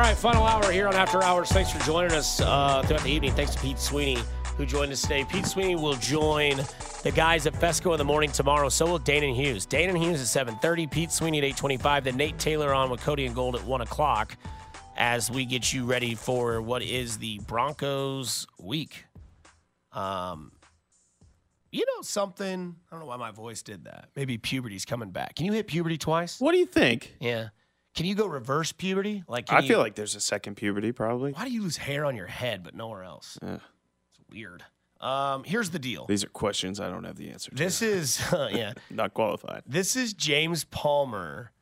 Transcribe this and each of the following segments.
right, final hour here on After Hours. Thanks for joining us uh, throughout the evening. Thanks to Pete Sweeney who joined us today. Pete Sweeney will join the guys at Fescoe in the morning tomorrow. So will Danan Hughes. Danan Hughes at 7:30. Pete Sweeney at 8:25. Then Nate Taylor on with Cody and Gold at one o'clock as we get you ready for what is the Broncos week. Um, you know something? I don't know why my voice did that. Maybe puberty's coming back. Can you hit puberty twice? What do you think? Yeah. Can you go reverse puberty? Like can I you- feel like there's a second puberty probably. why do you lose hair on your head but nowhere else? Yeah. It's weird. Um, here's the deal. These are questions I don't have the answer to. This is yeah. Not qualified. This is James Palmer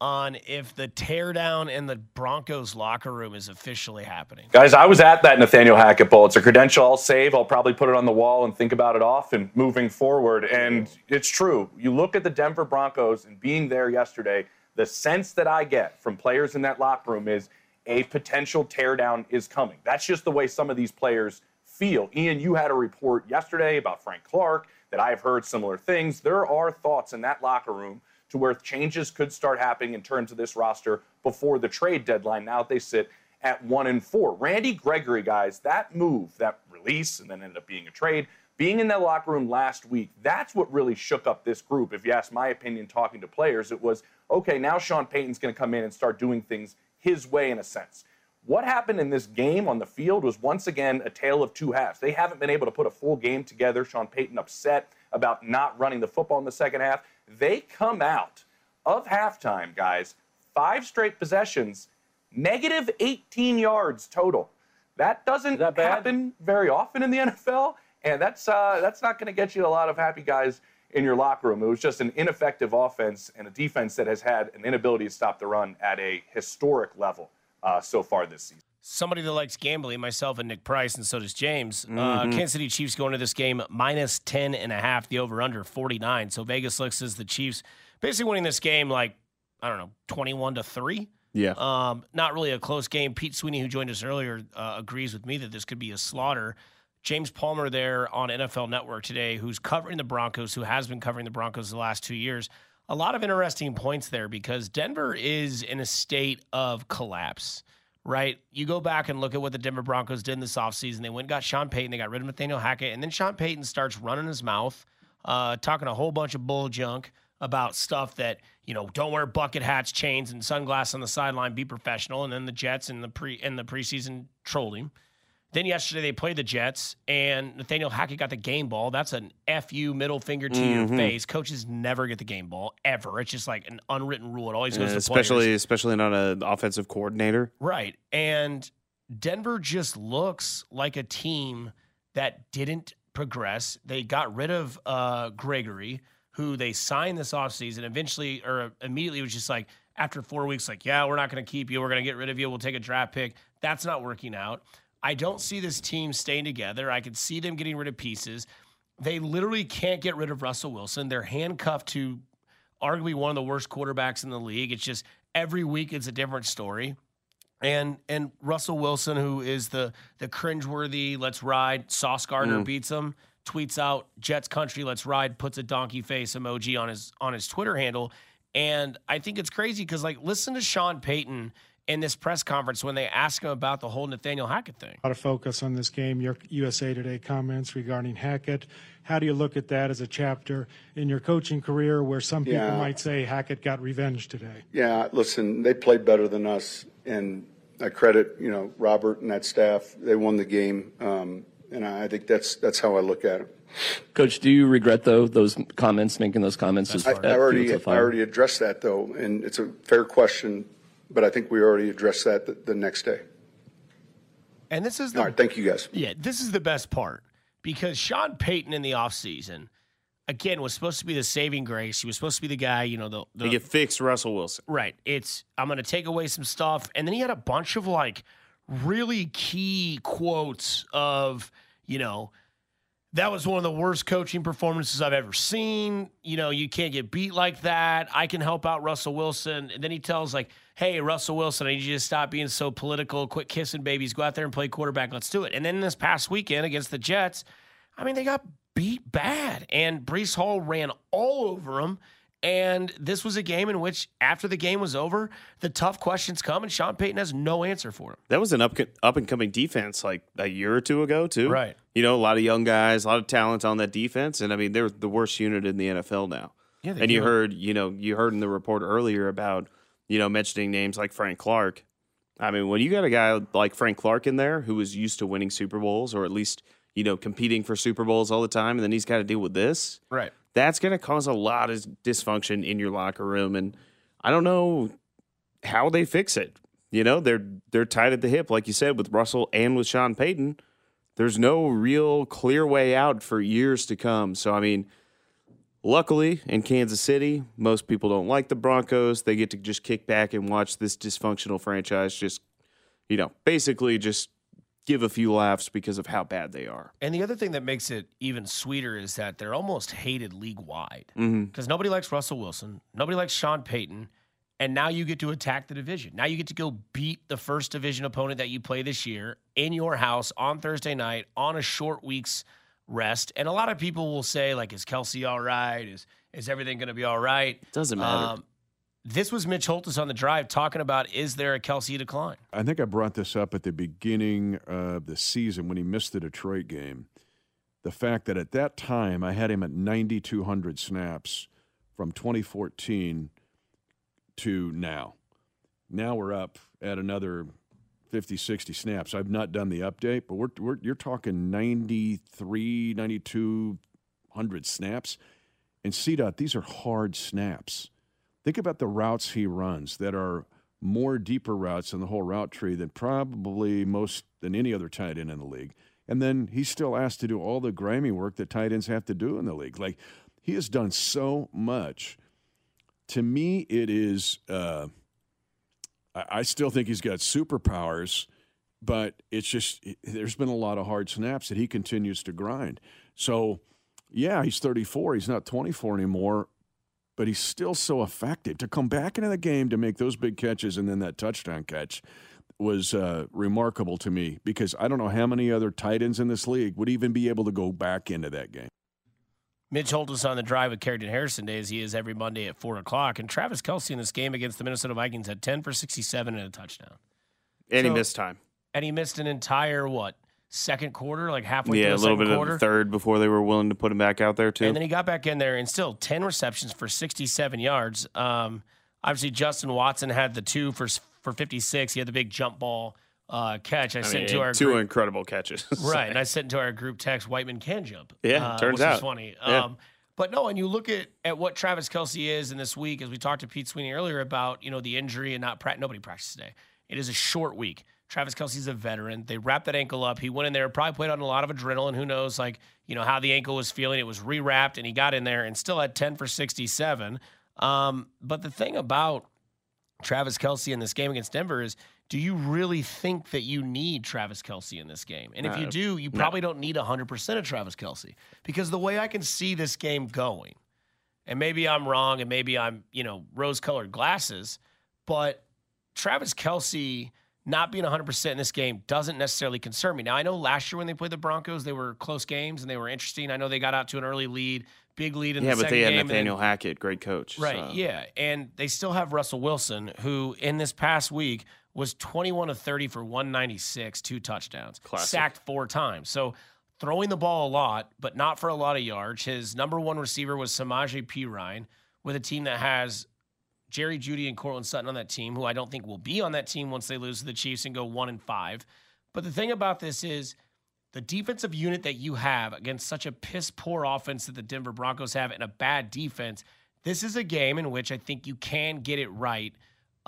on if the teardown in the Broncos locker room is officially happening. Guys, I was at that Nathaniel Hackett Bowl. It's a credential I'll save. I'll probably put it on the wall and think about it often moving forward. And it's true. You look at the Denver Broncos and being there yesterday, the sense that I get from players in that locker room is a potential teardown is coming. That's just the way some of these players feel. Ian, you had a report yesterday about Frank Clark that I have heard similar things. There are thoughts in that locker room to where changes could start happening in terms of this roster before the trade deadline. Now they sit at one and four. Randy Gregory, guys, that move, that release, and then ended up being a trade, being in that locker room last week, that's what really shook up this group. If you ask my opinion, talking to players, it was okay, now Sean Payton's going to come in and start doing things his way in a sense. What happened in this game on the field was once again a tale of two halves. They haven't been able to put a full game together. Sean Payton upset about not running the football in the second half. They come out of halftime, guys, five straight possessions, negative 18 yards total. That doesn't that happen very often in the NFL, and that's uh, that's not going to get you a lot of happy guys in your locker room. It was just an ineffective offense and a defense that has had an inability to stop the run at a historic level uh, so far this season. Somebody that likes gambling, myself and Nick Price, and so does James. Uh, Mm-hmm. Kansas City Chiefs going to this game minus 10 and a half, the over under 49. So Vegas looks as the Chiefs basically winning this game like, I don't know, 21 to 3. Yeah. Um, not really a close game. Pete Sweeney, who joined us earlier, uh, agrees with me that this could be a slaughter. James Palmer there on NFL Network today, who's covering the Broncos, who has been covering the Broncos the last two years. A lot of interesting points there because Denver is in a state of collapse, right? You go back and look at what the Denver Broncos did in this offseason. They went and got Sean Payton, they got rid of Nathaniel Hackett, and then Sean Payton starts running his mouth, uh, talking a whole bunch of bull junk about stuff that you know don't wear bucket hats, chains, and sunglasses on the sideline. Be professional. And then the Jets and the pre and the preseason trolled him. Then yesterday they played the Jets, and Nathaniel Hackett got the game ball. That's an fu middle finger to your face. Coaches never get the game ball ever. It's just like an unwritten rule. It always goes to especially players. especially not an offensive coordinator. Right. And Denver just looks like a team that didn't progress. They got rid of uh, Gregory, who they signed this offseason. Eventually, or immediately, was just like, after four weeks, like, yeah, we're not going to keep you. We're going to get rid of you. We'll take a draft pick. That's not working out. I don't see this team staying together. I could see them getting rid of pieces. They literally can't get rid of Russell Wilson. They're handcuffed to arguably one of the worst quarterbacks in the league. It's just every week it's a different story. And and Russell Wilson, who is the the cringeworthy "Let's ride," Sauce Gardner mm. beats him, tweets out "Jets country, let's ride," puts a donkey face emoji on his on his Twitter handle, and I think it's crazy because like listen to Sean Payton in this press conference when they ask him about the whole Nathaniel Hackett thing. A lot of focus on this game. Your USA Today comments regarding Hackett. How do you look at that as a chapter in your coaching career where some people Yeah. might say Hackett got revenge today? Yeah, listen, they played better than us, and I credit you know Robert and that staff. They won the game, um, and I I think that's that's how I look at it. Coach, do you regret though those comments, making those comments? as I, at I already I already addressed that though, and it's a fair question, but I think we already addressed that the, the next day. And this is the All right, thank you guys. Yeah, this is the best part because Sean Payton in the offseason, again, was supposed to be the saving grace. He was supposed to be the guy, you know, the, the They get fixed Russell Wilson. right. It's I'm going to take away some stuff, and then he had a bunch of like really key quotes of, you know, that was one of the worst coaching performances I've ever seen. You know, you can't get beat like that. I can help out Russell Wilson. And then he tells like, "Hey, Russell Wilson, I need you to stop being so political. Quit kissing babies. Go out there and play quarterback. Let's do it." And then this past weekend against the Jets, I mean, they got beat bad, and Breece Hall ran all over them. And this was a game in which, after the game was over, the tough questions come, and Sean Payton has no answer for them. That was an up up and coming defense like a year or two ago too. Right. You know, a lot of young guys, a lot of talent on that defense, and I mean they're the worst unit in the NFL now. Yeah, and you heard, you know, you heard in the report earlier about, you know, mentioning names like Frank Clark. I mean, when you got a guy like Frank Clark in there who was used to winning Super Bowls or at least, you know, competing for Super Bowls all the time, and then he's got to deal with this, Right. that's going to cause a lot of dysfunction in your locker room. And I don't know how they fix it. You know, they're they're tied at the hip, like you said, with Russell and with Sean Payton. There's no real clear way out for years to come. So I mean, luckily in Kansas City, most people don't like the Broncos. They get to just kick back and watch this dysfunctional franchise just, you know, basically just give a few laughs because of how bad they are. And the other thing that makes it even sweeter is that they're almost hated league wide Mm-hmm. because nobody likes Russell Wilson, nobody likes Sean Payton, and now you get to attack the division. Now you get to go beat the first division opponent that you play this year in your house on Thursday night on a short week's rest. And a lot of people will say, like, is Kelce all right? Is is everything going to be all right? Doesn't matter. Um, this was Mitch Holthus on the drive talking about is there a Kelce decline? I think I brought this up at the beginning of the season when he missed the Detroit game. The fact that at that time I had him at 9,200 snaps from 2014 to now. Now we're up at another 50, 60 snaps. I've not done the update, but we're, we're you're talking 93, 9,200 snaps. And CDOT, these are hard snaps. Think about the routes he runs that are more deeper routes in the whole route tree than probably most than any other tight end in the league. And then he's still asked to do all the grimy work that tight ends have to do in the league. Like he has done so much. To me, it is. Uh, I, I still think he's got superpowers, but it's just there's been a lot of hard snaps that he continues to grind. So, yeah, he's 34. He's not 24 anymore but he's still so effective. To come back into the game to make those big catches and then that touchdown catch was uh, remarkable to me because I don't know how many other tight ends in this league would even be able to go back into that game. Mitch Holthus on the drive with Carrington Harrison Day as he is every Monday at 4 o'clock. And Travis Kelce in this game against the Minnesota Vikings had 10 for 67 and a touchdown. and he missed time. And he missed an entire, what, second quarter, like halfway Yeah, through a the little bit quarter? of the third before they were willing to put him back out there too. And then he got back in there and still 10 receptions for 67 yards. Um, obviously, Justin Watson had the two for, for 56. He had the big jump ball uh, catch. I, I sent mean, to our two group, incredible catches. Right, and I sent to our group text, Whiteman can jump. Yeah, uh, turns which out. is funny. Yeah. Um, but no, and you look at, at what Travis Kelce is in this week, as we talked to Pete Sweeney earlier about, you know, the injury and not pra- nobody practiced today. It is a short week. Travis Kelce's a veteran. They wrapped that ankle up. He went in there, probably played on a lot of adrenaline. Who knows, like, you know, how the ankle was feeling. It was rewrapped, and he got in there and still had 10 for 67. Um, but the thing about Travis Kelce in this game against Denver is do you really think that you need Travis Kelce in this game? And if you do, you probably don't need 100% of Travis Kelce because the way I can see this game going, and maybe I'm wrong and maybe I'm, you know, rose colored glasses, but Travis Kelce not being 100% in this game doesn't necessarily concern me. Now, I know last year when they played the Broncos, they were close games and they were interesting. I know they got out to an early lead, big lead in the second game. yeah, but they had and then- Nathaniel Hackett, great coach. Right. so- Yeah. And they still have Russell Wilson, who in this past week was 21 of 30 for 196, two touchdowns, Classic. sacked four times. So throwing the ball a lot, but not for a lot of yards. His number one receiver was Samaje Perine with a team that has Jerry Jeudy and Courtland Sutton on that team, who I don't think will be on that team once they lose to the Chiefs and go one and five. But the thing about this is the defensive unit that you have against such a piss poor offense that the Denver Broncos have and a bad defense, this is a game in which I think you can get it right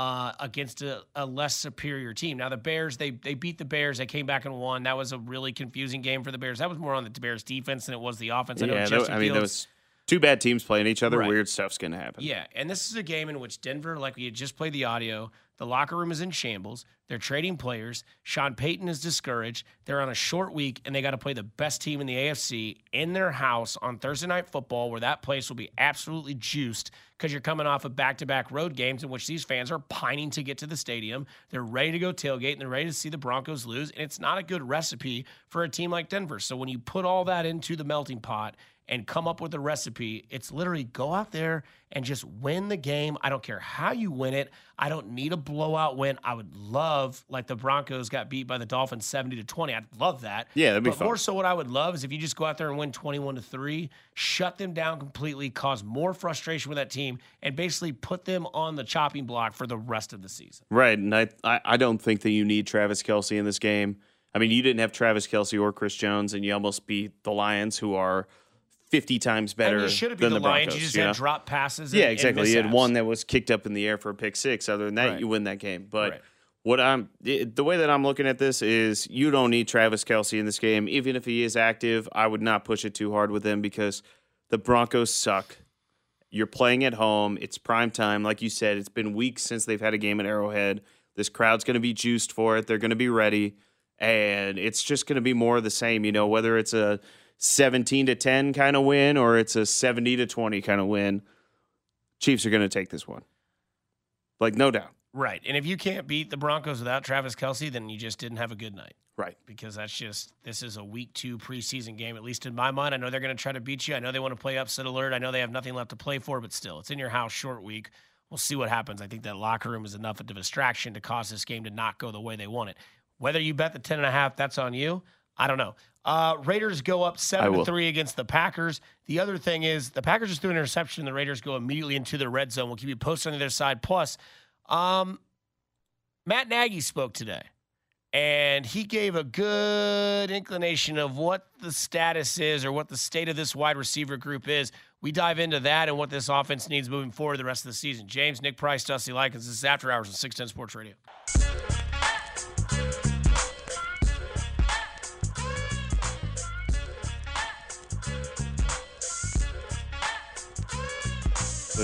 uh, against a, a less superior team. Now the Bears, they they beat the Bears. They came back and won. That was a really confusing game for the Bears. That was more on the Bears defense than it was the offense. I know Yeah, that, I mean, those two bad teams playing each other. Right. Weird stuff's going to happen. yeah, and this is a game in which Denver, like we had just played the audio, the locker room is in shambles. They're trading players. Sean Payton is discouraged. They're on a short week, and they got to play the best team in the AFC in their house on Thursday Night Football, where that place will be absolutely juiced because you're coming off of back to back road games in which these fans are pining to get to the stadium. They're ready to go tailgate, and they're ready to see the Broncos lose. And it's not a good recipe for a team like Denver. So when you put all that into the melting pot, and come up with a recipe. It's literally go out there and just win the game. I don't care how you win it. I don't need a blowout win. I would love like the Broncos got beat by the Dolphins 70 to 20. I'd love that. Yeah, that'd be but fun. more so what I would love is if you just go out there and win 21 to 3, shut them down completely, cause more frustration with that team and basically put them on the chopping block for the rest of the season. Right, and I, I I don't think that you need Travis Kelce in this game. I mean, you didn't have Travis Kelce or Chris Jones, and you almost beat the Lions, who are fifty times better you should have than the, the Lions. Broncos. You just you had drop passes. Yeah, and- and exactly. You had one that was kicked up in the air for a pick six. Other than that, Right. you win that game. But Right. what I'm the way that I'm looking at this is you don't need Travis Kelce in this game. Even if he is active, I would not push it too hard with him because the Broncos suck. You're playing at home. It's prime time. Like you said, it's been weeks since they've had a game at Arrowhead. This crowd's going to be juiced for it. They're going to be ready. And it's just going to be more of the same, you know, whether it's a 17 to 10 kind of win or it's a 70 to 20 kind of win. Chiefs are going to take this one. Like, no doubt. Right. And if you can't beat the Broncos without Travis Kelce, then you just didn't have a good night. Right. Because that's just this is a week two preseason game, at least in my mind. I know they're going to try to beat you. I know they want to play upset alert. I know they have nothing left to play for, but still, it's in your house short week. We'll see what happens. I think that locker room is enough of a distraction to cause this game to not go the way they want it. Whether you bet the 10 and a half, that's on you. I don't know. Uh, Raiders go up seven to three against the Packers. The other thing is the Packers just threw an interception. The Raiders go immediately into the red zone. We'll keep you posted on the other side. Plus, um, Matt Nagy spoke today, and he gave a good inclination of what the status is or what the state of this wide receiver group is. We dive into that and what this offense needs moving forward the rest of the season. James, Nick Price, Dusty Likins. This is After Hours on 610 Sports Radio.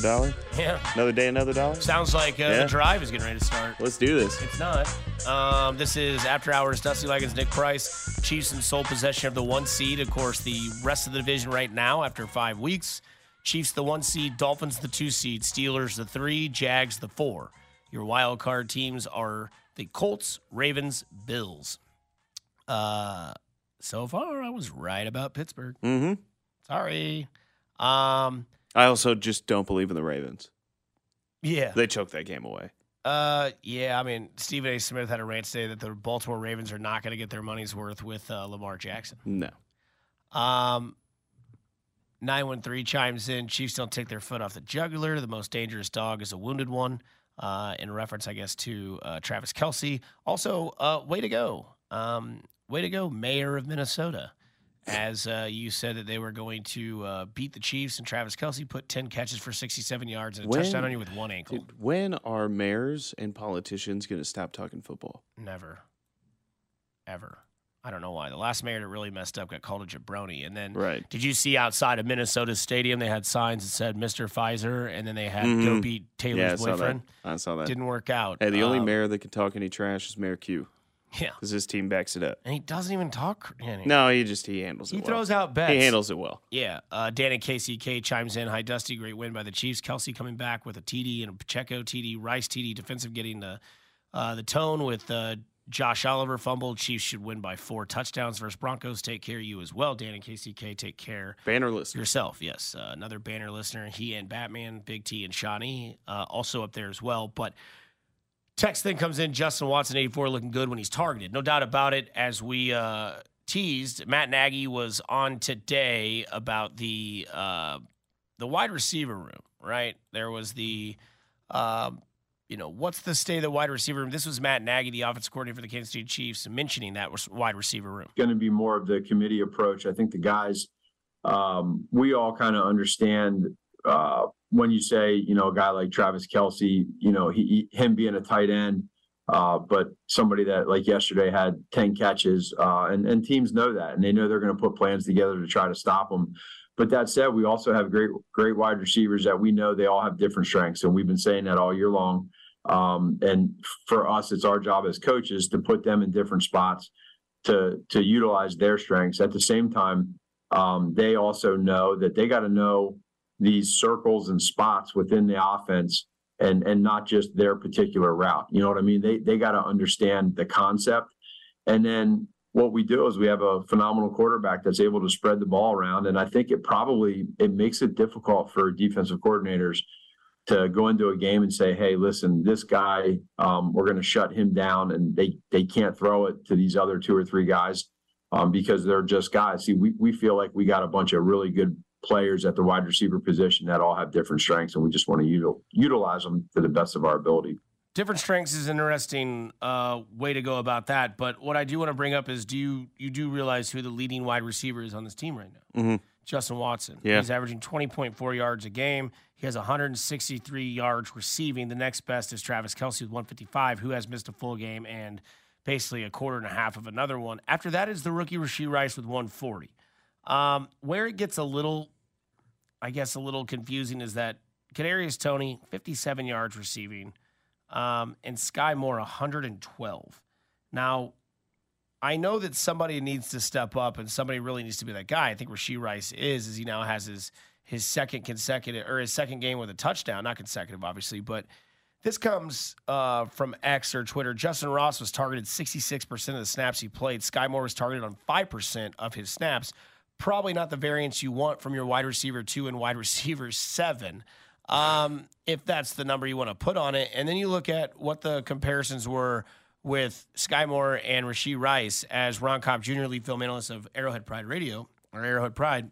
Dollar? Yeah. Another day, another dollar? Sounds like uh, Yeah. the drive is getting ready to start. Let's do this. It's not. Um, this is After Hours, Dusty Likins, Nick Price. Chiefs in sole possession of the one seed. Of course, the rest of the division right now after five weeks. Chiefs the one seed, Dolphins the two seed, Steelers the three, Jags the four. Your wild card teams are the Colts, Ravens, Bills. Uh, so far, I was right about Pittsburgh. Mm-hmm. Sorry. Um, I also just don't believe in the Ravens. yeah. They choked that game away. Uh, yeah. I mean, Stephen A. Smith had a rant today that the Baltimore Ravens are not going to get their money's worth with uh, Lamar Jackson. No. Um, 913 chimes in. Chiefs don't take their foot off the jugular. The most dangerous dog is a wounded one. Uh, in reference, I guess, to uh, Travis Kelce. Also, uh, way to go. Um, way to go, Mayor of Minnesota. As uh, you said that they were going to uh, beat the Chiefs, and Travis Kelce put 10 catches for 67 yards and a When- touchdown on you with one ankle. Dude, when are mayors and politicians going to stop talking football? Never. Ever. I don't know why. The last mayor that really messed up got called a jabroni. And then Right. did you see outside of Minnesota Stadium they had signs that said Mr. Pfizer and then they had go Mhm. beat Yeah, I Taylor's saw boyfriend? I saw that. Didn't work out. Hey, the only Um, mayor that can talk any trash is Mayor Q Yeah. because his team backs it up. And he doesn't even talk. yeah, No, he just he handles it. He it. throws well. out bets. He handles it well. Yeah. Uh, Dan and KCK chimes in. Hi, Dusty. Great win by the Chiefs. Kelce coming back with a TD and a Pacheco TD. Rice TD. Defensive getting the uh, the tone with uh, Josh Oliver fumbled. Chiefs should win by four touchdowns versus Broncos. Take care of you as well. Dan and KCK take care Banner listener. yourself. Yes. Uh, another banner listener. He and Batman, Big T, and Shawnee uh, also up there as well. But text thing comes in. Justin Watson, 84, looking good when he's targeted. No doubt about it. As we uh, teased, Matt Nagy was on today about the uh, the wide receiver room. Right there was the. Um, you know, what's the state of the wide receiver room? This was Matt Nagy, the offensive coordinator for the Kansas City Chiefs, mentioning that wide receiver room. going to be more of the committee approach. I think the guys, um, we all kind of understand uh, when you say, you know, a guy like Travis Kelce, you know, he, him being a tight end, uh, but somebody that like yesterday had 10 catches, uh, and, and teams know that, and they know they're going to put plans together to try to stop him. But that said, we also have great, great wide receivers that we know they all have different strengths, and we've been saying that all year long. Um, and for us, it's our job as coaches to put them in different spots to to utilize their strengths. At the same time, um, they also know that they got to know these circles and spots within the offense and and not just their particular route. You know what I mean? They they got to understand the concept. And then what we do is we have a phenomenal quarterback that's able to spread the ball around and I think it probably it makes it difficult for defensive coordinators to go into a game and say, "Hey, listen, this guy, um, we're going to shut him down," and they they can't throw it to these other two or three guys um, because they're just guys. See, we we feel like we got a bunch of really good players at the wide receiver position that all have different strengths, and we just want to util, utilize them to the best of our ability. Different strengths is an interesting uh, way to go about that. But what I do want to bring up is, do you you do realize who the leading wide receiver is on this team right now? Mm-hmm. Justin Watson. Yeah. He's averaging 20.4 yards a game. He has 163 yards receiving. The next best is Travis Kelce with 155, who has missed a full game and basically a quarter and a half of another one. After that is the rookie Rashee Rice with 140. Um, where it gets a little, I guess, a little confusing is that Kadarius Toney, 57 yards receiving, um, and Skyy Moore, 112. Now, I know that somebody needs to step up and somebody really needs to be that guy. I think Rashee Rice is, as he now has his his second consecutive or his second game with a touchdown, not consecutive, obviously, but this comes uh, from X or Twitter. Justin Ross was targeted 66% of the snaps he played. Skyy Moore was targeted on 5% of his snaps. Probably not the variance you want from your wide receiver two and wide receiver seven, um, if that's the number you want to put on it. And then you look at what the comparisons were with Skyy Moore and Rashee Rice as Ron Kopp Jr., lead film analyst of Arrowhead Pride Radio or Arrowhead Pride,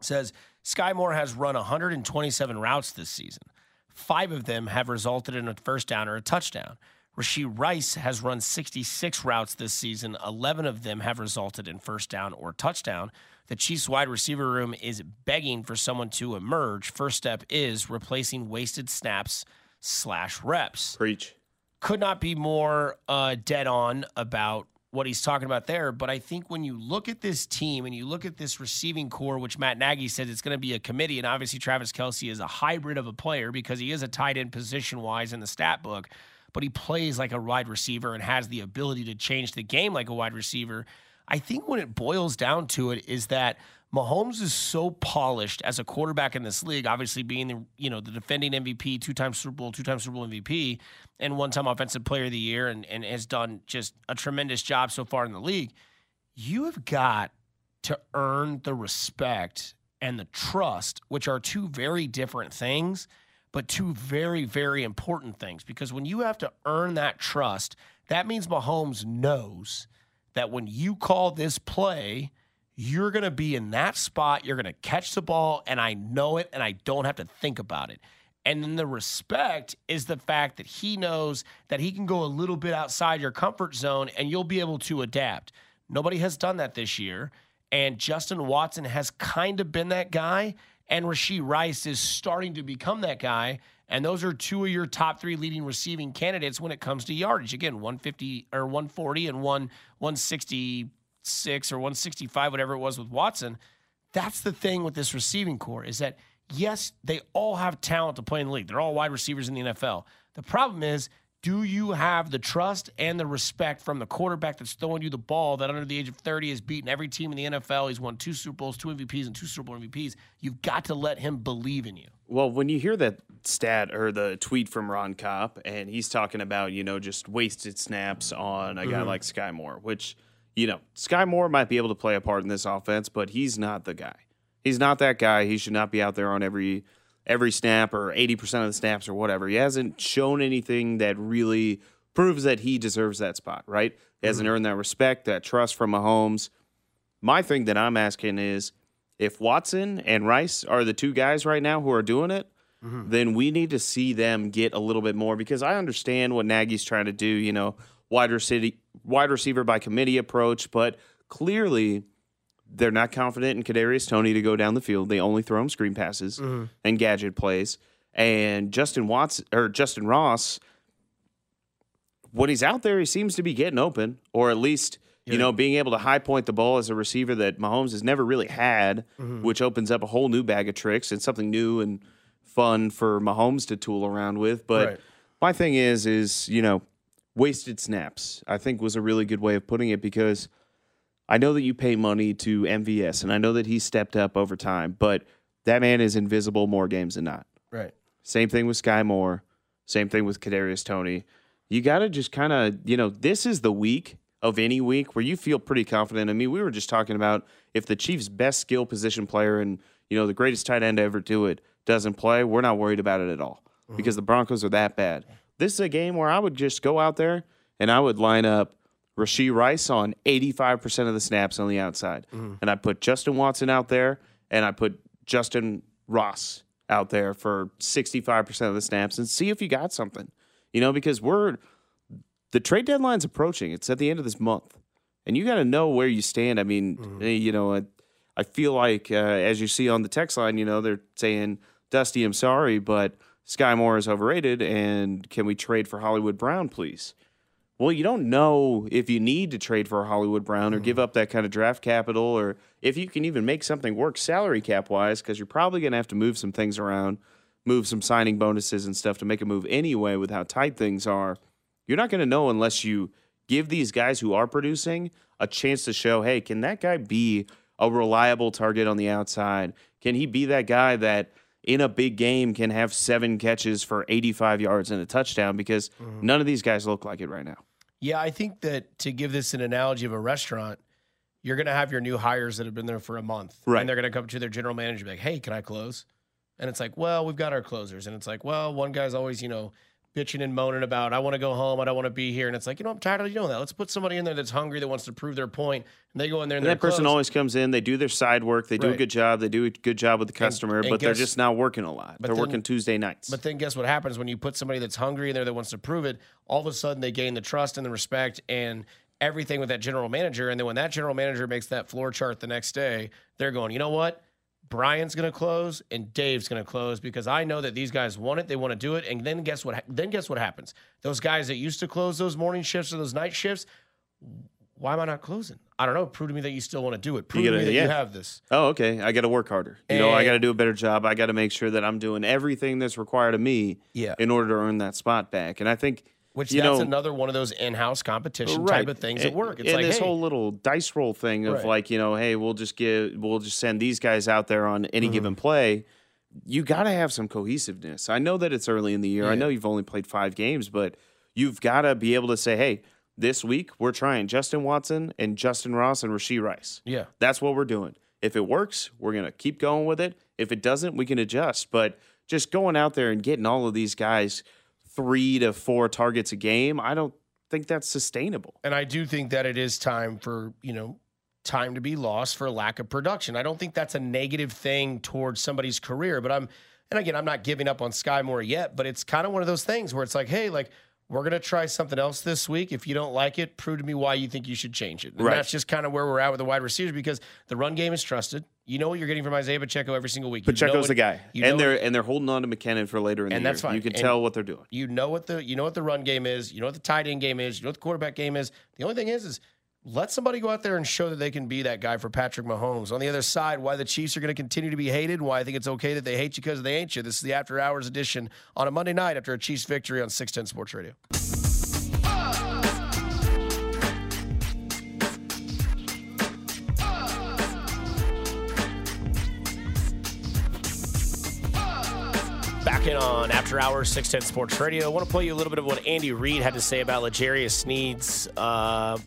says Skyy Moore has run 127 routes this season. Five of them have resulted in a first down or a touchdown. Rashee Rice has run 66 routes this season. 11 of them have resulted in first down or touchdown. The Chiefs wide receiver room is begging for someone to emerge. First step is replacing wasted snaps slash reps. Preach. Could not be more uh, dead on about what he's talking about there. But I think when you look at this team and you look at this receiving corps, which Matt Nagy said it's going to be a committee, and obviously Travis Kelce is a hybrid of a player because he is a tight end position wise in the stat book, but he plays like a wide receiver and has the ability to change the game like a wide receiver. I think when it boils down to it is that Mahomes is so polished as a quarterback in this league, obviously being the you know the defending MVP, two time Super Bowl, two time Super Bowl MVP, and one time Offensive Player of the Year, and, and has done just a tremendous job so far in the league. You have got to earn the respect and the trust, which are two very different things, but two very, very important things. Because when you have to earn that trust, that means Mahomes knows that when you call this play, you're going to be in that spot. You're going to catch the ball, and I know it, and I don't have to think about it. And then the respect is the fact that he knows that he can go a little bit outside your comfort zone and you'll be able to adapt. Nobody has done that this year. And Justin Watson has kind of been that guy. And Rashee Rice is starting to become that guy. And those are two of your top three leading receiving candidates when it comes to yardage. Again, 150 or 140 and one 166 or 165, whatever it was with Watson. That's the thing with this receiving corps is that yes, they all have talent to play in the league. They're all wide receivers in the NFL. The problem is, do you have the trust and the respect from the quarterback that's throwing you the ball that under the age of 30 has beaten every team in the NFL? He's won two Super Bowls, two MVPs, and two Super Bowl MVPs. You've got to let him believe in you. Well, when you hear that stat or the tweet from Ron Kopp, and he's talking about, you know, just wasted snaps on a guy Mhm. like Skyy Moore, which, you know, Skyy Moore might be able to play a part in this offense, but he's not the guy. He's not that guy. He should not be out there on every every snap or 80% of the snaps or whatever. He hasn't shown anything that really proves that he deserves that spot, right? He hasn't mm-hmm. earned that respect, that trust from Mahomes. My thing that I'm asking is if Watson and Rice are the two guys right now who are doing it, mm-hmm. then we need to see them get a little bit more because I understand what Nagy's trying to do, you know, wide receiver, wide receiver by committee approach, but clearly they're not confident in Kadarius Toney to go down the field. They only throw him screen passes mm-hmm. and gadget plays. And Justin Watts or Justin Ross, when he's out there, he seems to be getting open, or at least you know being able to high point the ball as a receiver that Mahomes has never really had, mm-hmm. which opens up a whole new bag of tricks and something new and fun for Mahomes to tool around with. But Right. My thing is, is you know, wasted snaps. I think was a really good way of putting it because I know that you pay money to MVS, and I know that he stepped up over time, but that man is invisible more games than not. Right. Same thing with Skyy Moore. Same thing with Kadarius Toney. You got to just kind of, you know, this is the week of any week where you feel pretty confident. I mean, we were just talking about if the Chiefs' best skill position player and you know the greatest tight end to ever do it doesn't play, we're not worried about it at all because mm-hmm. the Broncos are that bad. This is a game where I would just go out there and I would line up Rashee Rice on 85% of the snaps on the outside. And I put Justin Watson out there and I put Justin Ross out there for 65% of the snaps and see if you got something. You know, because we're the trade deadline's approaching. It's at the end of this month. And you got to know where you stand. I mean, eh, you know, I, I feel like uh, as you see on the text line, you know, they're saying, Dusty, I'm sorry, but Skyy Moore is overrated and can we trade for Hollywood Brown, please? Well, you don't know if you need to trade for a Hollywood Brown or give mm. up that kind of draft capital or if you can even make something work salary cap wise, because you're probably going to have to move some things around, move some signing bonuses and stuff to make a move anyway with how tight things are. You're not going to know unless you give these guys who are producing a chance to show, hey, can that guy be a reliable target on the outside? Can he be that guy that in a big game can have seven catches for 85 yards and a touchdown? Because mm-hmm. none of these guys look like it right now. Yeah, I think that to give this an analogy of a restaurant, you're going to have your new hires that have been there for a month. Right. And they're going to come to their general manager and be like, hey, can I close? And it's like, well, we've got our closers. And it's like, well, one guy's always, you know, bitching and moaning about, I want to go home. I don't want to be here. And it's like, you know, I'm tired of you doing that. Let's put somebody in there that's hungry, that wants to prove their point. And they go in there and, And that person closed. always comes in, they do their side work, they do a good job, they do a good job with the customer, and but they're just not working a lot. They're then- working Tuesday nights. But then guess what happens when you put somebody that's hungry in there that wants to prove it? All of a sudden they gain the trust and the respect and everything with that general manager. And then when that general manager makes that floor chart the next day, they're going, you know what? Brian's going to close and Dave's going to close because I know that these guys want it. They want to do it. And then guess what? Then guess what happens? Those guys that used to close those morning shifts or those night shifts, why am I not closing? I don't know. Prove to me that you still want to do it. Prove gotta- to me that you have this. oh, okay. I got to work harder. You know, I got to do a better job. I got to make sure that I'm doing everything that's required of me Yeah. in order to earn that spot back. And I think, Which you that's know, another one of those in-house competition type of things at work. It's and like, this hey, whole little dice roll thing of Right. like, you know, hey, we'll just give, we'll just send these guys out there on Mm-hmm. any given play. You got to have some cohesiveness. I know that it's early in the year. I know you've only played five games, but you've got to be able to say, hey, this week we're trying Justin Watson and Justin Ross and Rashee Rice. yeah. That's what we're doing. If it works, we're going to keep going with it. If it doesn't, we can adjust. But just going out there and getting all of these guys three to four targets a game, I don't think that's sustainable. And I do think that it is time for, you know, time to be lost for lack of production. I don't think that's a negative thing towards somebody's career, but I'm and again, I'm not giving up on Skyy Moore yet, but it's kind of one of those things where it's like, hey, like we're going to try something else this week. If you don't like it, prove to me why you think you should change it. And Right. that's just kind of where we're at with the wide receivers because the run game is trusted. You know what you're getting from Isaiah Pacheco every single week. You know Pacheco's what- the guy, you know and they're and they're holding on to McKinnon for later in the game. And the that's year. fine. You can And- tell what they're doing. You know what the you know what the run game is. You know what the tight end game is. You know what the quarterback game is. The only thing is, is let somebody go out there and show that they can be that guy for Patrick Mahomes. On the other side, why the Chiefs are going to continue to be hated. Why I think it's okay that they hate you because they ain't you. This is the After Hours edition on a Monday night after a Chiefs victory on Six Ten Sports Radio. Back in on After Hours 610 Sports Radio. I want to play you a little bit of what Andy Reid had to say about L'Jarius Sneed's uh,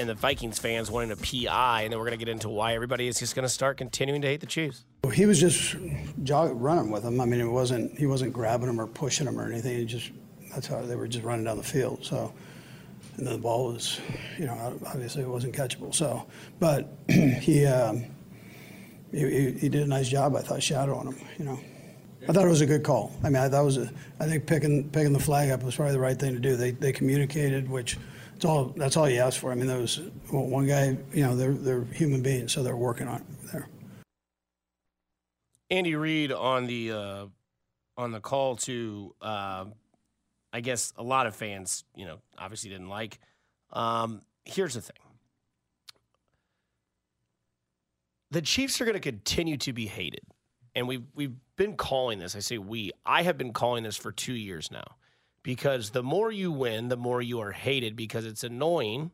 and the Vikings fans wanting a PI, and then we're going to get into why everybody is just going to start continuing to hate the Chiefs. He was just jog, running with them. I mean, it wasn't he wasn't grabbing them or pushing them or anything. He just that's how they were just running down the field. So, and then the ball was, you know, obviously it wasn't catchable. So, but he, um, he he did a nice job. I thought shadowing him. You know, I thought it was a good call. I mean, I thought was a, I think picking picking the flag up was probably the right thing to do. They they communicated, which. That's all. That's all you asked for. I mean, those, one guy. You know, they're they're human beings, so they're working on it there. Andy Reid on the uh, on the call to, uh, I guess a lot of fans, you know, obviously didn't like. Um, here's the thing: the Chiefs are going to continue to be hated, and we've we've been calling this. I say we. I have been calling this for two years now because the more you win, the more you are hated because it's annoying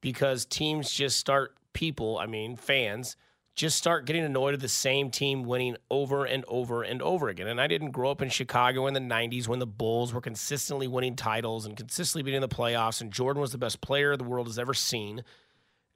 because teams just start people, I mean, fans just start getting annoyed at the same team winning over and over and over again. And I didn't grow up in Chicago in the 90s when the Bulls were consistently winning titles and consistently beating the playoffs, and Jordan was the best player the world has ever seen.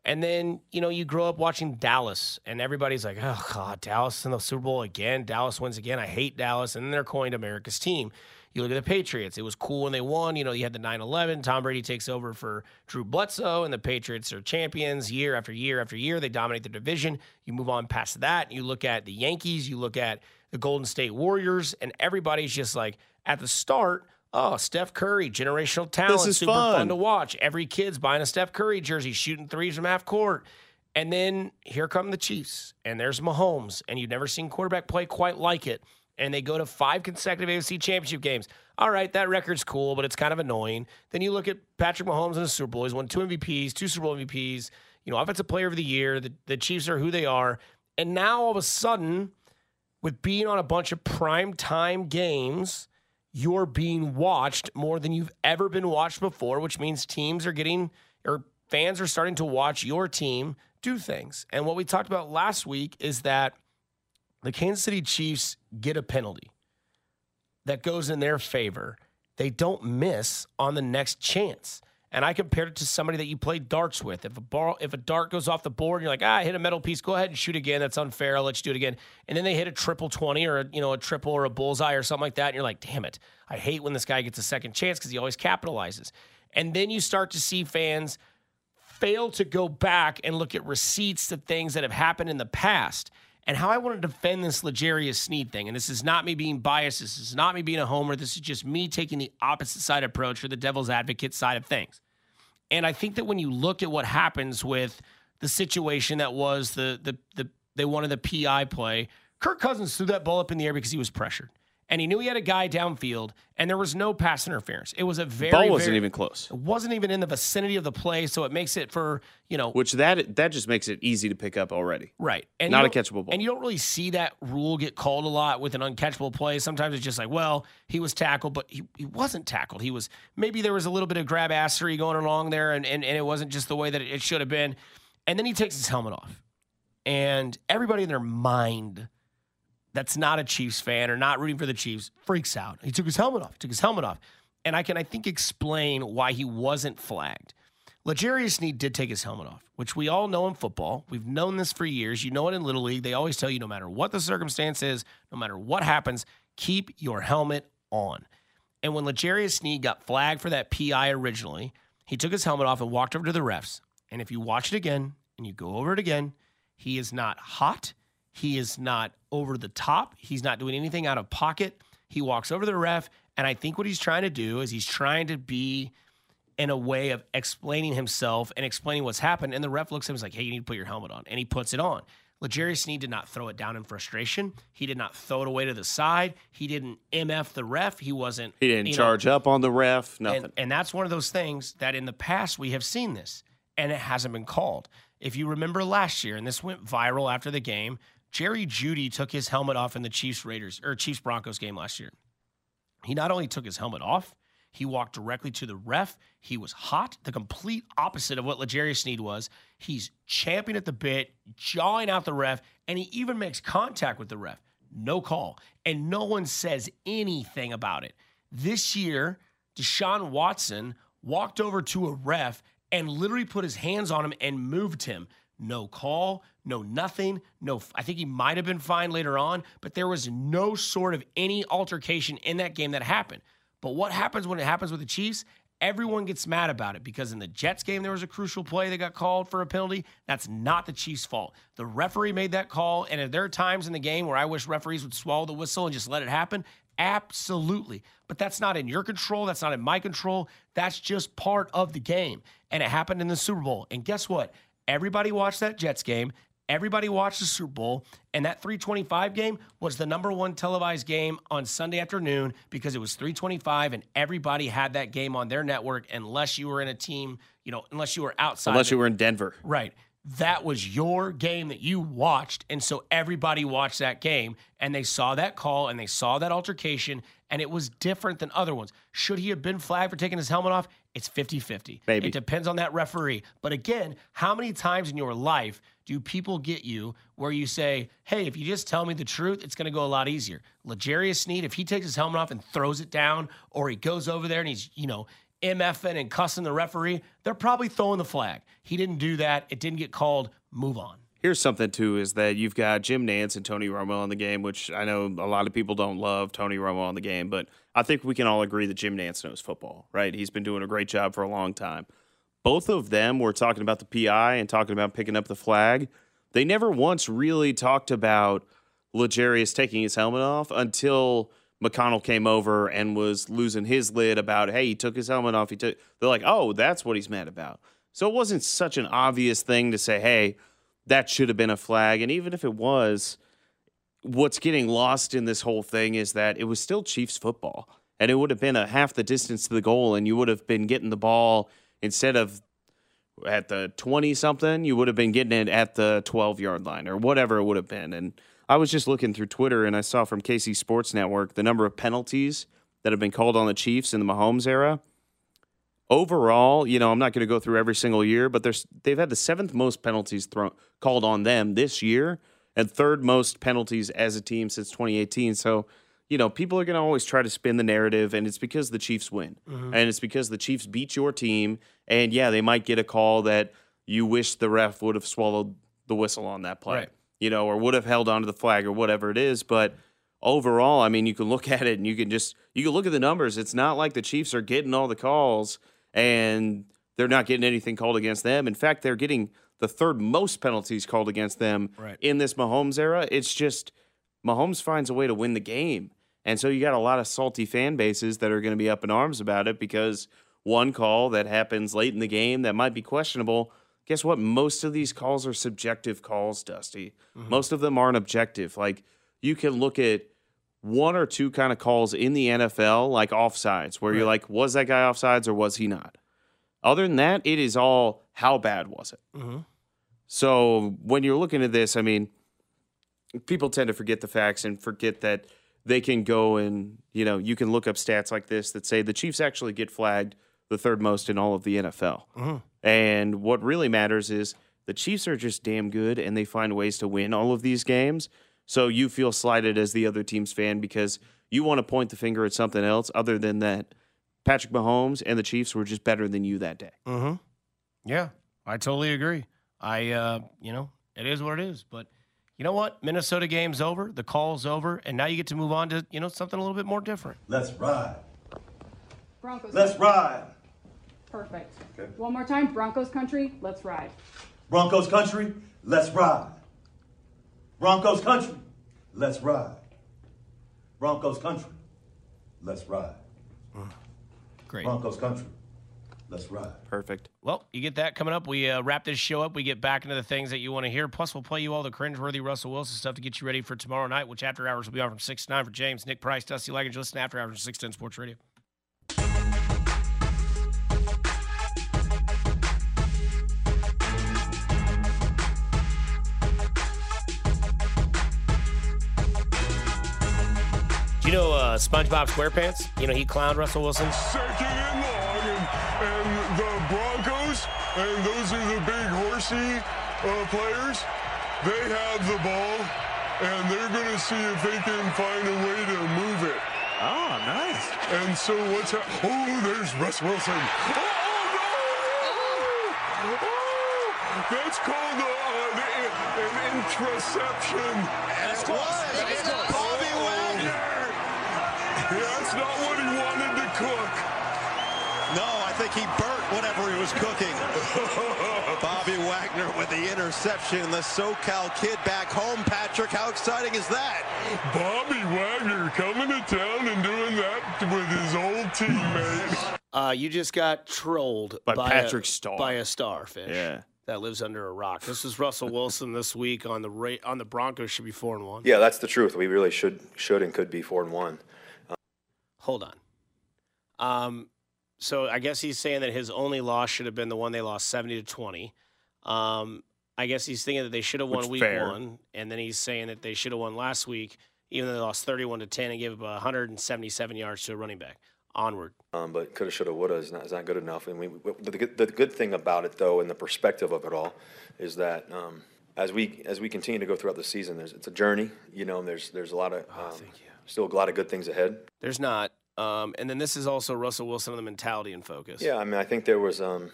And then, you know, you grow up watching Dallas, and everybody's like, oh, God, Dallas in the Super Bowl again. Dallas wins again. I hate Dallas. And then they're coined America's team. You look at the Patriots. It was cool when they won. You know, you had the 9 11. Tom Brady takes over for Drew Bledsoe, and the Patriots are champions year after year after year. They dominate the division. You move on past that. You look at the Yankees, you look at the Golden State Warriors, and everybody's just like, at the start, oh, Steph Curry, generational talent, is super fun. fun. to watch. Every kid's buying a Steph Curry jersey, shooting threes from half court. And then here come the Chiefs, and there's Mahomes, and you've never seen quarterback play quite like it. And they go to five consecutive AFC championship games. All right, that record's cool, but it's kind of annoying. Then you look at Patrick Mahomes in the Super Bowl. He's won two MVPs, two Super Bowl MVPs, you know, offensive player of the year. The, the Chiefs are who they are. And now all of a sudden, with being on a bunch of prime time games, you're being watched more than you've ever been watched before, which means teams are getting or fans are starting to watch your team do things. And what we talked about last week is that the Kansas City Chiefs get a penalty that goes in their favor. They don't miss on the next chance. And I compared it to somebody that you play darts with. If a ball, if a dart goes off the board, you're like, ah, I hit a metal piece. Go ahead and shoot again. That's unfair. I'll let you do it again. And then they hit a triple twenty or a, you know a triple or a bullseye or something like that. And you're like, damn it, I hate when this guy gets a second chance because he always capitalizes. And then you start to see fans fail to go back and look at receipts to things that have happened in the past. And how I want to defend this L'Jarius Sneed thing, and this is not me being biased, this is not me being a homer, this is just me taking the opposite side approach or the devil's advocate side of things. And I think that when you look at what happens with the situation that was the the the they wanted the PI play, Kirk Cousins threw that ball up in the air because he was pressured. And he knew he had a guy downfield, and there was no pass interference. It was a very Ball wasn't very- even close. It wasn't even in the vicinity of the play, so it makes it for you know Which that that just makes it easy to pick up already. Right. And Not a catchable ball. And you don't really see that rule get called a lot with an uncatchable play. Sometimes it's just like, well, he was tackled, but he, he wasn't tackled. He was maybe there was a little bit of grab assery going along there, and, and, and it wasn't just the way that it, it should have been. And then he takes his helmet off. And everybody in their mind that's not a Chiefs fan or not rooting for the Chiefs freaks out. He took his helmet off. He took his helmet off. And I can, I think, explain why he wasn't flagged. L'Jarius Sneed did take his helmet off, which we all know in football. We've known this for years. You know it in Little League. They always tell you no matter what the circumstance is, no matter what happens, keep your helmet on. And when L'Jarius Sneed got flagged for that PI originally, he took his helmet off and walked over to the refs. And if you watch it again and you go over it again, he is not hot. He is not over the top. He's not doing anything out of pocket. He walks over the ref. And I think what he's trying to do is he's trying to be in a way of explaining himself and explaining what's happened. And the ref looks at him and is like, hey, you need to put your helmet on. And he puts it on. L'Jarius Sneed did not throw it down in frustration. He did not throw it away to the side. He didn't MF the ref. He wasn't. He didn't you know, charge up on the ref. Nothing. and, and that's one of those things that in the past we have seen this and it hasn't been called. If you remember last year, and this went viral after the game, Jerry Jeudy took his helmet off in the Chiefs Raiders or Chiefs Broncos game last year. He not only took his helmet off, he walked directly to the ref. He was hot, the complete opposite of what L'Jarius Sneed was. He's champing at the bit, jawing out the ref, and he even makes contact with the ref. No call. And no one says anything about it. This year, Deshaun Watson walked over to a ref and literally put his hands on him and moved him. No call, no nothing, no. I think he might have been fined later on, but there was no sort of any altercation in that game that happened. But what happens when it happens with the Chiefs? Everyone gets mad about it because in the Jets game, there was a crucial play that got called for a penalty. That's not the Chiefs' fault. The referee made that call. And there are times in the game where I wish referees would swallow the whistle and just let it happen, absolutely. But that's not in your control. That's not in my control. That's just part of the game. And it happened in the Super Bowl. And guess what? Everybody watched that Jets game. Everybody watched the Super Bowl, and that 325 game was the number one televised game on Sunday afternoon because it was 325, and everybody had that game on their network unless you were in a team, you know, unless you were outside. Unless you were in Denver. Right. that was your game that you watched. And so everybody watched that game and they saw that call and they saw that altercation and it was different than other ones. Should he have been flagged for taking his helmet off? It's 50 50. Maybe. It depends on that referee. But again, how many times in your life do people get you where you say, hey, if you just tell me the truth, it's going to go a lot easier? L'Jarius Sneed, if he takes his helmet off and throws it down, or he goes over there and he's, you know, MFing and cussing the referee, they're probably throwing the flag. He didn't do that. It didn't get called. Move on. Here's something too: is that you've got Jim Nantz and Tony Romo on the game, which I know a lot of people don't love Tony Romo on the game, but I think we can all agree that Jim Nantz knows football, right? He's been doing a great job for a long time. Both of them were talking about the PI and talking about picking up the flag. They never once really talked about L'Jarius taking his helmet off until McConnell came over and was losing his lid about, hey, he took his helmet off. He took. They're like, oh, that's what he's mad about. So it wasn't such an obvious thing to say, hey, that should have been a flag. And even if it was, what's getting lost in this whole thing is that it was still Chiefs football. And it would have been a half the distance to the goal, and you would have been getting the ball instead of at the 20 something, you would have been getting it at the 12 yard line or whatever it would have been. And I was just looking through Twitter and I saw from KC Sports Network the number of penalties that have been called on the Chiefs in the Mahomes era. Overall, you know, I'm not going to go through every single year, but there's they've had the seventh most penalties thrown called on them this year and third most penalties as a team since 2018. So, you know, people are going to always try to spin the narrative, and it's because the Chiefs win, Mm-hmm. and it's because the Chiefs beat your team. And yeah, they might get a call that you wish the ref would have swallowed the whistle on that play, Right. you know, or would have held onto the flag or whatever it is. But overall, I mean, you can look at it and you can just you can look at the numbers. It's not like the Chiefs are getting all the calls and they're not getting anything called against them. In fact, they're getting the third most penalties called against them Right. in this Mahomes era. It's just Mahomes finds a way to win the game. And so you got a lot of salty fan bases that are going to be up in arms about it because one call that happens late in the game that might be questionable. Guess what? Most of these calls are subjective calls, Dusty. Mm-hmm. Most of them aren't objective. Like you can look at one or two kind of calls in the NFL, like offsides, where you're like, was that guy offsides or was he not? Other than that, it is all how bad was it? Mhm. So when you're looking at this, I mean, people tend to forget the facts and forget that they can go and, you know, you can look up stats like this that say the Chiefs actually get flagged the third most in all of the NFL. And what really matters is the Chiefs are just damn good and they find ways to win all of these games. So you feel slighted as the other team's fan because you want to point the finger at something else other than that Patrick Mahomes and the Chiefs were just better than you that day. Mm-hmm. Yeah, I totally agree. I, uh, you know, it is what it is. But you know what? Minnesota game's over. The call's over, and now you get to move on to you know something a little bit more different. Let's ride. Broncos. Let's ride. Perfect. Okay. One more time. Broncos country. Let's ride. Broncos country, let's ride. Broncos country, let's ride. Broncos country, let's ride. Great. Broncos country, let's ride. Perfect. Well, you get that coming up. We uh, wrap this show up. We get back into the things that you want to hear. Plus, we'll play you all the cringeworthy Russell Wilson stuff to get you ready for tomorrow night, which after hours will be on from 6 to 9 for James, Nick Price, Dusty Likins. Listen after hours on 610 Sports Radio. SpongeBob SquarePants? You know, he clowned Russell Wilson. second and long, and, and the Broncos, and those are the big horsey uh, players. They have the ball, and they're going to see if they can find a way to move it. Oh, nice. And so what's hap- Oh, there's Russ Wilson. Oh, no! Oh, that's called a, uh, an interception. That's close. It's Bobby Wagner. That's not what he wanted to cook. No, I think he burnt whatever he was cooking. Bobby Wagner with the interception. The SoCal kid back home. Patrick, how exciting is that? Bobby Wagner coming to town and doing that with his old teammates. Uh, you just got trolled By by Patrick a, Star. by a starfish Yeah. that lives under a rock. This is Russell Wilson this week on the ra- on the Broncos should be four and one. Yeah, that's the truth. We really should should and could be four and one. Hold on. Um, so I guess he's saying that his only loss should have been the one they lost seventy to twenty. Um, I guess he's thinking that they should have won Which, week fair. one, and then he's saying that they should have won last week, even though they lost 31 to 10 and gave up 177 yards to a running back. Onward. Um, but coulda, shoulda, woulda is not, is not good enough. And we, we, the, good- the good thing about it, though, and the perspective of it all, is that um, as we as we continue to go throughout the season, there's it's a journey. You know, and there's there's a lot of um, still a lot of good things ahead. There's not. Um, and then this is also Russell Wilson on the mentality and focus. Yeah, I mean, I think there was um,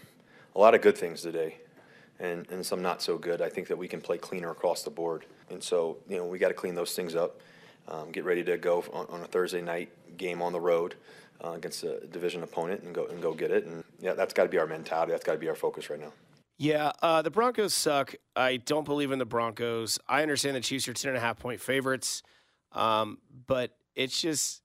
a lot of good things today, and and some not so good. I think that we can play cleaner across the board, and so you know we got to clean those things up. Um, get ready to go on, on a Thursday night game on the road uh, against a division opponent and go and go get it. And yeah, that's got to be our mentality. That's got to be our focus right now. Yeah, uh, the Broncos suck. I don't believe in the Broncos. I understand the Chiefs are 10 and a half point favorites, um, but it's just,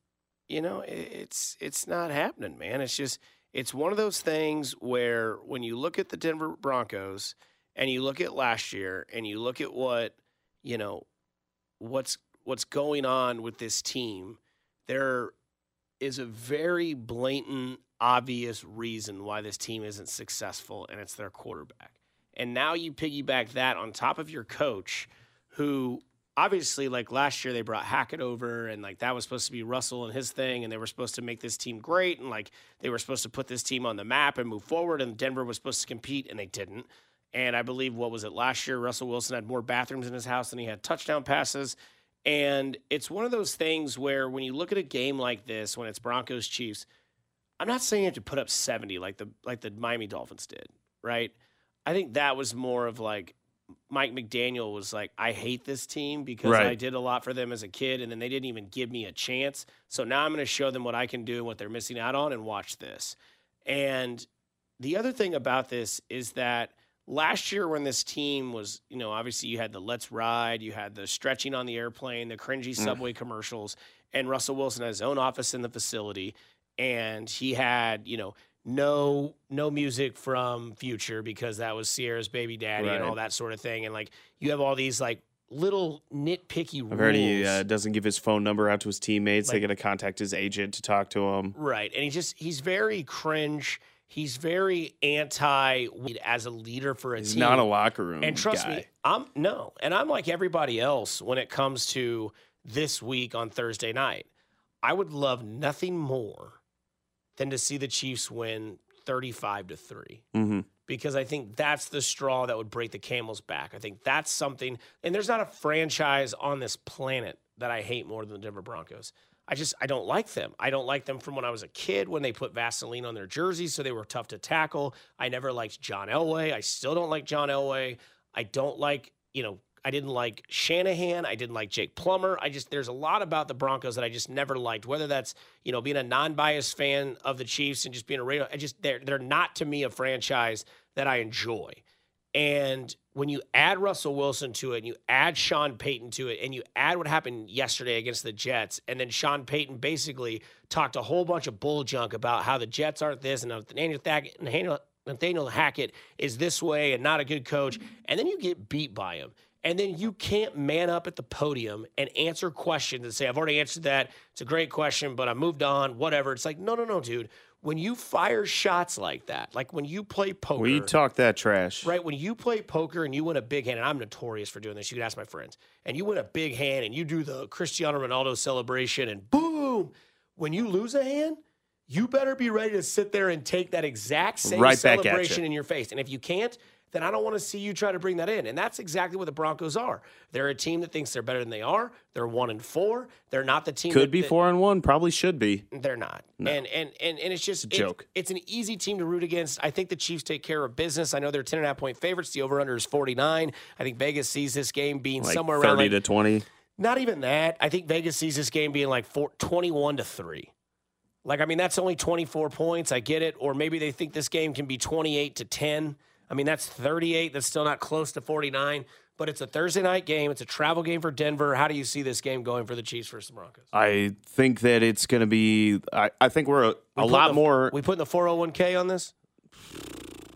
you know, it's it's not happening, man. It's just it's one of those things where when you look at the Denver Broncos and you look at last year and you look at what you know what's what's going on with this team, there is a very blatant, obvious reason why this team isn't successful, and it's their quarterback. And now you piggyback that on top of your coach, who obviously, like last year, they brought Hackett over, and like that was supposed to be Russell and his thing, and they were supposed to make this team great, and like they were supposed to put this team on the map and move forward, and Denver was supposed to compete, and they didn't. And I believe what was it last year? Russell Wilson had more bathrooms in his house than he had touchdown passes. And it's one of those things where when you look at a game like this, when it's Broncos Chiefs, I'm not saying you have to put up 70 like the like the Miami Dolphins did, right? I think that was more of like Mike McDaniel was like, I hate this team because I did a lot for them as a kid, and then they didn't even give me a chance. So now I'm going to show them what I can do and what they're missing out on, and watch this. And the other thing about this is that last year when this team was, you know, obviously you had the let's ride, you had the stretching on the airplane, the cringy mm. subway commercials, and Russell Wilson had his own office in the facility, and he had, you know, no no music from Future because that was Ciara's baby daddy and all that sort of thing, and like you have all these like little nitpicky rules. I've heard he uh, doesn't give his phone number out to his teammates. they Like- got to contact his agent to talk to him. Right. And he just he's very cringe. He's very anti as a leader for a He's team. not a locker room And trust guy. me, I'm no. And I'm like everybody else when it comes to this week on Thursday night. I would love nothing more than to see the Chiefs win 35 to 3 Mm-hmm. because I think that's the straw that would break the camel's back. I think that's something, and there's not a franchise on this planet that I hate more than the Denver Broncos. I just I don't like them. I don't like them from when I was a kid when they put Vaseline on their jerseys, so they were tough to tackle. I never liked John Elway. I still don't like John Elway. I don't like you know. I didn't like Shanahan. I didn't like Jake Plummer. I just there's a lot about the Broncos that I just never liked. Whether that's you know being a non-biased fan of the Chiefs and just being a radio, I just they're they're not to me a franchise that I enjoy. And when you add Russell Wilson to it, and you add Sean Payton to it, and you add what happened yesterday against the Jets, and then Sean Payton basically talked a whole bunch of bull junk about how the Jets aren't this and Nathaniel, Nathaniel Hackett is this way and not a good coach, and then you get beat by him. And then you can't man up at the podium and answer questions and say, I've already answered that. It's a great question, but I moved on, whatever. It's like, no, no, no, dude. When you fire shots like that, like when you play poker, we talk that trash, Right. When you play poker and you win a big hand, and I'm notorious for doing this, you can ask my friends, and you win a big hand and you do the Cristiano Ronaldo celebration and boom, when you lose a hand, you better be ready to sit there and take that exact same Right back at ya. celebration in your face. And if you can't, then I don't want to see you try to bring that in. And that's exactly what the Broncos are. They're a team that thinks they're better than they are. They're one and four. They're not the team could that- be that- four and one. Probably should be. they're not. And, and and and it's just It's a joke. It's, an easy team to root against. I think the Chiefs take care of business. I know they're 10 and a half point favorites. The over under is 49. I think Vegas sees this game being Like somewhere thirty around like, to twenty. not even that. I think Vegas sees this game being like four, 21 to 3. Like, I mean, that's only 24 points. I get it. Or maybe they think this game can be 28 to 10. I mean, that's 38. That's still not close to 49. But it's a Thursday night game. It's a travel game for Denver. How do you see this game going for the Chiefs versus the Broncos? I think that it's going to be. I, I think we're a, We a lot the- more. We putting the 401k on this?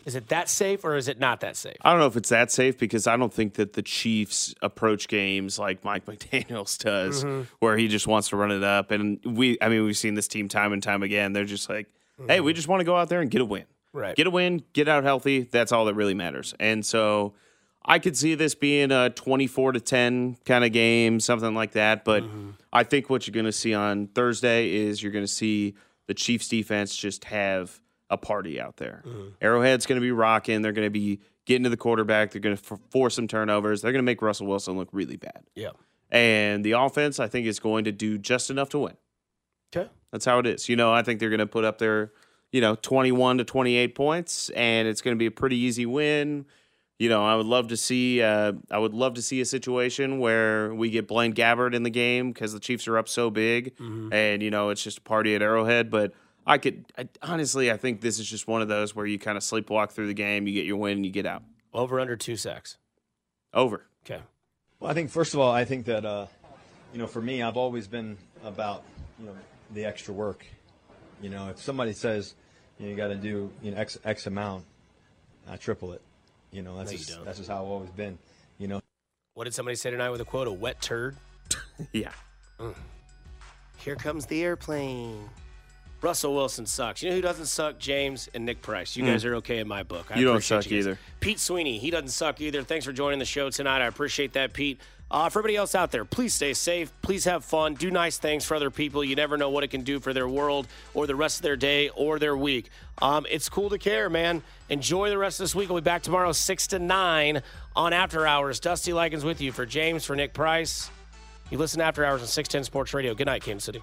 Is it that safe or is it not that safe? I don't know if it's that safe because I don't think that the Chiefs approach games like Mike McDaniels does, Mhm. where he just wants to run it up. And we, I mean, we've seen this team time and time again. They're just like, hey, we just want to go out there and get a win. Right. Get a win, get out healthy. That's all that really matters. And so I could see this being a 24 to 10 kind of game, something like that. But mm-hmm. I think what you're going to see on Thursday is you're going to see the Chiefs defense just have a party out there. Mm-hmm. Arrowhead's going to be rocking. They're going to be getting to the quarterback. They're going to f- force some turnovers. They're going to make Russell Wilson look really bad. Yeah. And the offense, I think, is going to do just enough to win. Okay. That's how it is. You know, I think they're going to put up their, you know, 21 to 28 points, and it's going to be a pretty easy win. You know, I would love to see. Uh, I would love to see a situation where we get Blaine Gabbert in the game because the Chiefs are up so big, and you know it's just a party at Arrowhead. But I could I, honestly, I think this is just one of those where you kind of sleepwalk through the game, you get your win, and you get out. Over under two sacks. Over. Okay. Well, I think first of all, I think that uh, you know, for me, I've always been about you know the extra work. You know, if somebody says you, know, you got to do you know x x amount, I triple it. You know, that's No, you just, don't. that's just how I've always been. You know. What did somebody say tonight with a quote? A wet turd? yeah. Here comes the airplane. Russell Wilson sucks. You know who doesn't suck? James and Nick Price. You Mm. guys are okay in my book. I You don't appreciate suck guys. either. Pete Sweeney, he doesn't suck either. Thanks for joining the show tonight. I appreciate that, Pete. Uh, for everybody else out there, please stay safe. Please have fun. Do nice things for other people. You never know what it can do for their world or the rest of their day or their week. Um, it's cool to care, man. Enjoy the rest of this week. We'll be back tomorrow, 6 to 9 on After Hours. Dusty Likins with you for James, for Nick Price. You listen to After Hours on 610 Sports Radio. Good night, Kansas City.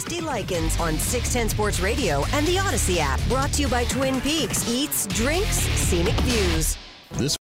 Dusty Likins on 610 Sports Radio and the Audacy app. Brought to you by Twin Peaks. Eats, drinks, scenic views. This